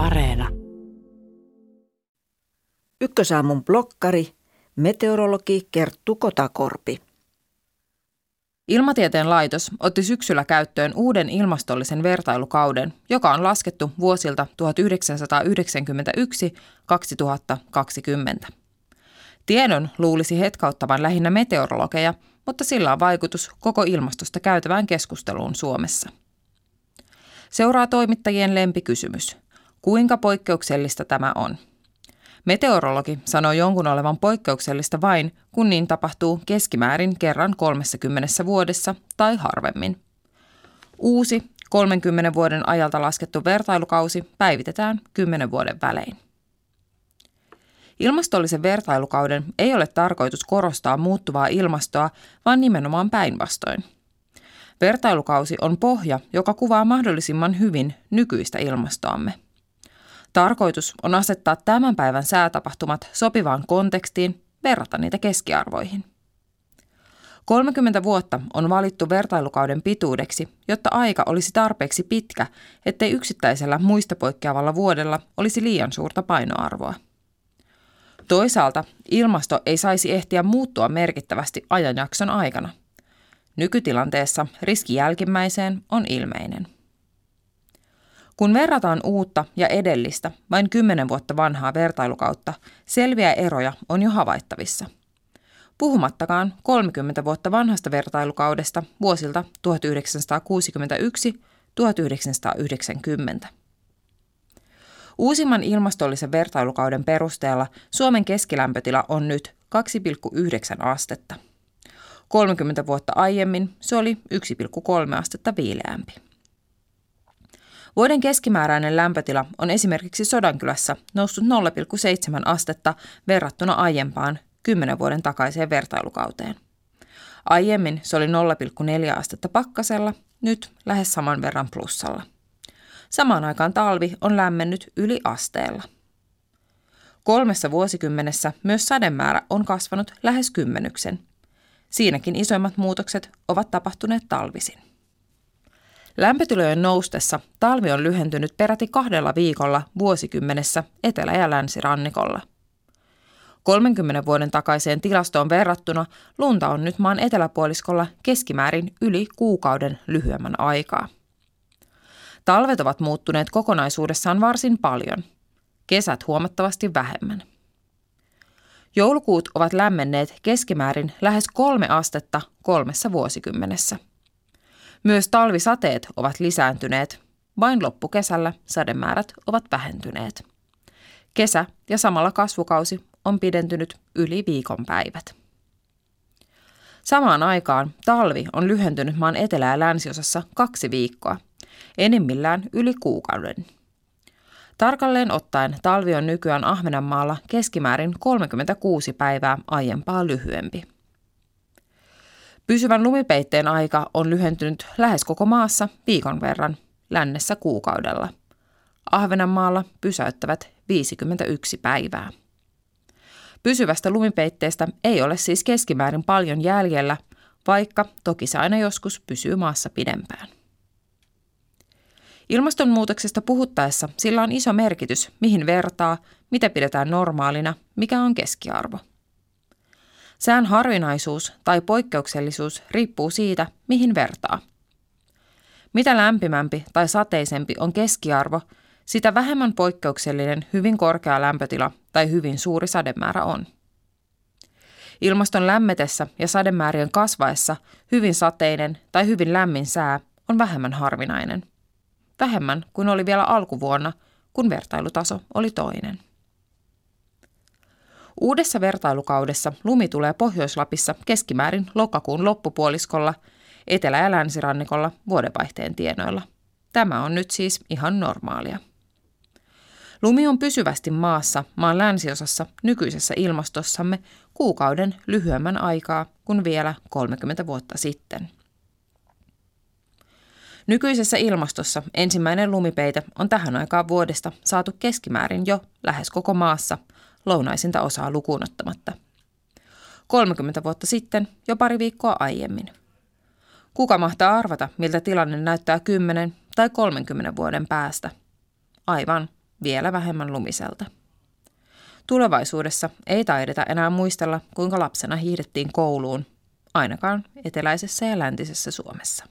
Areena. Ykkösaamun blokkari, meteorologi Kerttu Kotakorpi. Ilmatieteen laitos otti syksyllä käyttöön uuden ilmastollisen vertailukauden, joka on laskettu vuosilta 1991-2020. Tiedon luulisi hetkauttavan lähinnä meteorologeja, mutta sillä on vaikutus koko ilmastosta käytävään keskusteluun Suomessa. Seuraa toimittajien lempikysymys. Kuinka poikkeuksellista tämä on? Meteorologi sanoo jonkun olevan poikkeuksellista vain, kun niin tapahtuu keskimäärin kerran 30 vuodessa tai harvemmin. Uusi 30 vuoden ajalta laskettu vertailukausi päivitetään 10 vuoden välein. Ilmastollisen vertailukauden ei ole tarkoitus korostaa muuttuvaa ilmastoa, vaan nimenomaan päinvastoin. Vertailukausi on pohja, joka kuvaa mahdollisimman hyvin nykyistä ilmastoamme. Tarkoitus on asettaa tämän päivän säätapahtumat sopivaan kontekstiin, verrata niitä keskiarvoihin. 30 vuotta on valittu vertailukauden pituudeksi, jotta aika olisi tarpeeksi pitkä, ettei yksittäisellä muista poikkeavalla vuodella olisi liian suurta painoarvoa. Toisaalta ilmasto ei saisi ehtiä muuttua merkittävästi ajanjakson aikana. Nykytilanteessa riski jälkimmäiseen on ilmeinen. Kun verrataan uutta ja edellistä, vain 10 vuotta vanhaa vertailukautta, selviä eroja on jo havaittavissa. Puhumattakaan 30 vuotta vanhasta vertailukaudesta vuosilta 1961-1990. Uusimman ilmastollisen vertailukauden perusteella Suomen keskilämpötila on nyt 2,9 astetta. 30 vuotta aiemmin se oli 1,3 astetta viileämpi. Vuoden keskimääräinen lämpötila on esimerkiksi Sodankylässä noussut 0,7 astetta verrattuna aiempaan 10 vuoden takaiseen vertailukauteen. Aiemmin se oli 0,4 astetta pakkasella, nyt lähes saman verran plussalla. Samaan aikaan talvi on lämmennyt yli asteella. Kolmessa vuosikymmenessä myös sademäärä on kasvanut lähes kymmenyksen. Siinäkin isoimmat muutokset ovat tapahtuneet talvisin. Lämpötilojen noustessa talvi on lyhentynyt peräti kahdella viikolla vuosikymmenessä etelä- ja länsirannikolla. 30 vuoden takaiseen tilastoon verrattuna lunta on nyt maan eteläpuoliskolla keskimäärin yli kuukauden lyhyemmän aikaa. Talvet ovat muuttuneet kokonaisuudessaan varsin paljon, kesät huomattavasti vähemmän. Joulukuut ovat lämmenneet keskimäärin lähes kolme astetta kolmessa vuosikymmenessä. Myös talvisateet ovat lisääntyneet, vain loppukesällä sademäärät ovat vähentyneet. Kesä ja samalla kasvukausi on pidentynyt yli viikon päivät. Samaan aikaan talvi on lyhentynyt maan etelä- ja länsiosassa kaksi viikkoa – enimmillään yli kuukauden. Tarkalleen ottaen talvi on nykyään Ahvenanmaalla keskimäärin 36 päivää aiempaa lyhyempi. Pysyvän lumipeitteen aika on lyhentynyt lähes koko maassa viikon verran, lännessä kuukaudella. Ahvenanmaalla pysäyttävät 51 päivää. Pysyvästä lumipeitteestä ei ole siis keskimäärin paljon jäljellä, vaikka toki se aina joskus pysyy maassa pidempään. Ilmastonmuutoksesta puhuttaessa sillä on iso merkitys, mihin vertaa, mitä pidetään normaalina, mikä on keskiarvo. Sään harvinaisuus tai poikkeuksellisuus riippuu siitä, mihin vertaa. Mitä lämpimämpi tai sateisempi on keskiarvo, sitä vähemmän poikkeuksellinen hyvin korkea lämpötila tai hyvin suuri sademäärä on. Ilmaston lämmetessä ja sademäärien kasvaessa hyvin sateinen tai hyvin lämmin sää on vähemmän harvinainen vähemmän kuin oli vielä alkuvuonna, kun vertailutaso oli toinen. Uudessa vertailukaudessa lumi tulee Pohjois-Lapissa keskimäärin lokakuun loppupuoliskolla, etelä- ja länsirannikolla vuodenvaihteen tienoilla. Tämä on nyt siis ihan normaalia. Lumi on pysyvästi maassa maan länsiosassa nykyisessä ilmastossamme kuukauden lyhyemmän aikaa kuin vielä 30 vuotta sitten. Nykyisessä ilmastossa ensimmäinen lumipeite on tähän aikaan vuodesta saatu keskimäärin jo lähes koko maassa, lounaisinta osaa lukuun ottamatta. 30 vuotta sitten jo pari viikkoa aiemmin. Kuka mahtaa arvata, miltä tilanne näyttää 10 tai 30 vuoden päästä? Aivan, vielä vähemmän lumiselta. Tulevaisuudessa ei taideta enää muistella, kuinka lapsena hiihdettiin kouluun, ainakaan eteläisessä ja läntisessä Suomessa.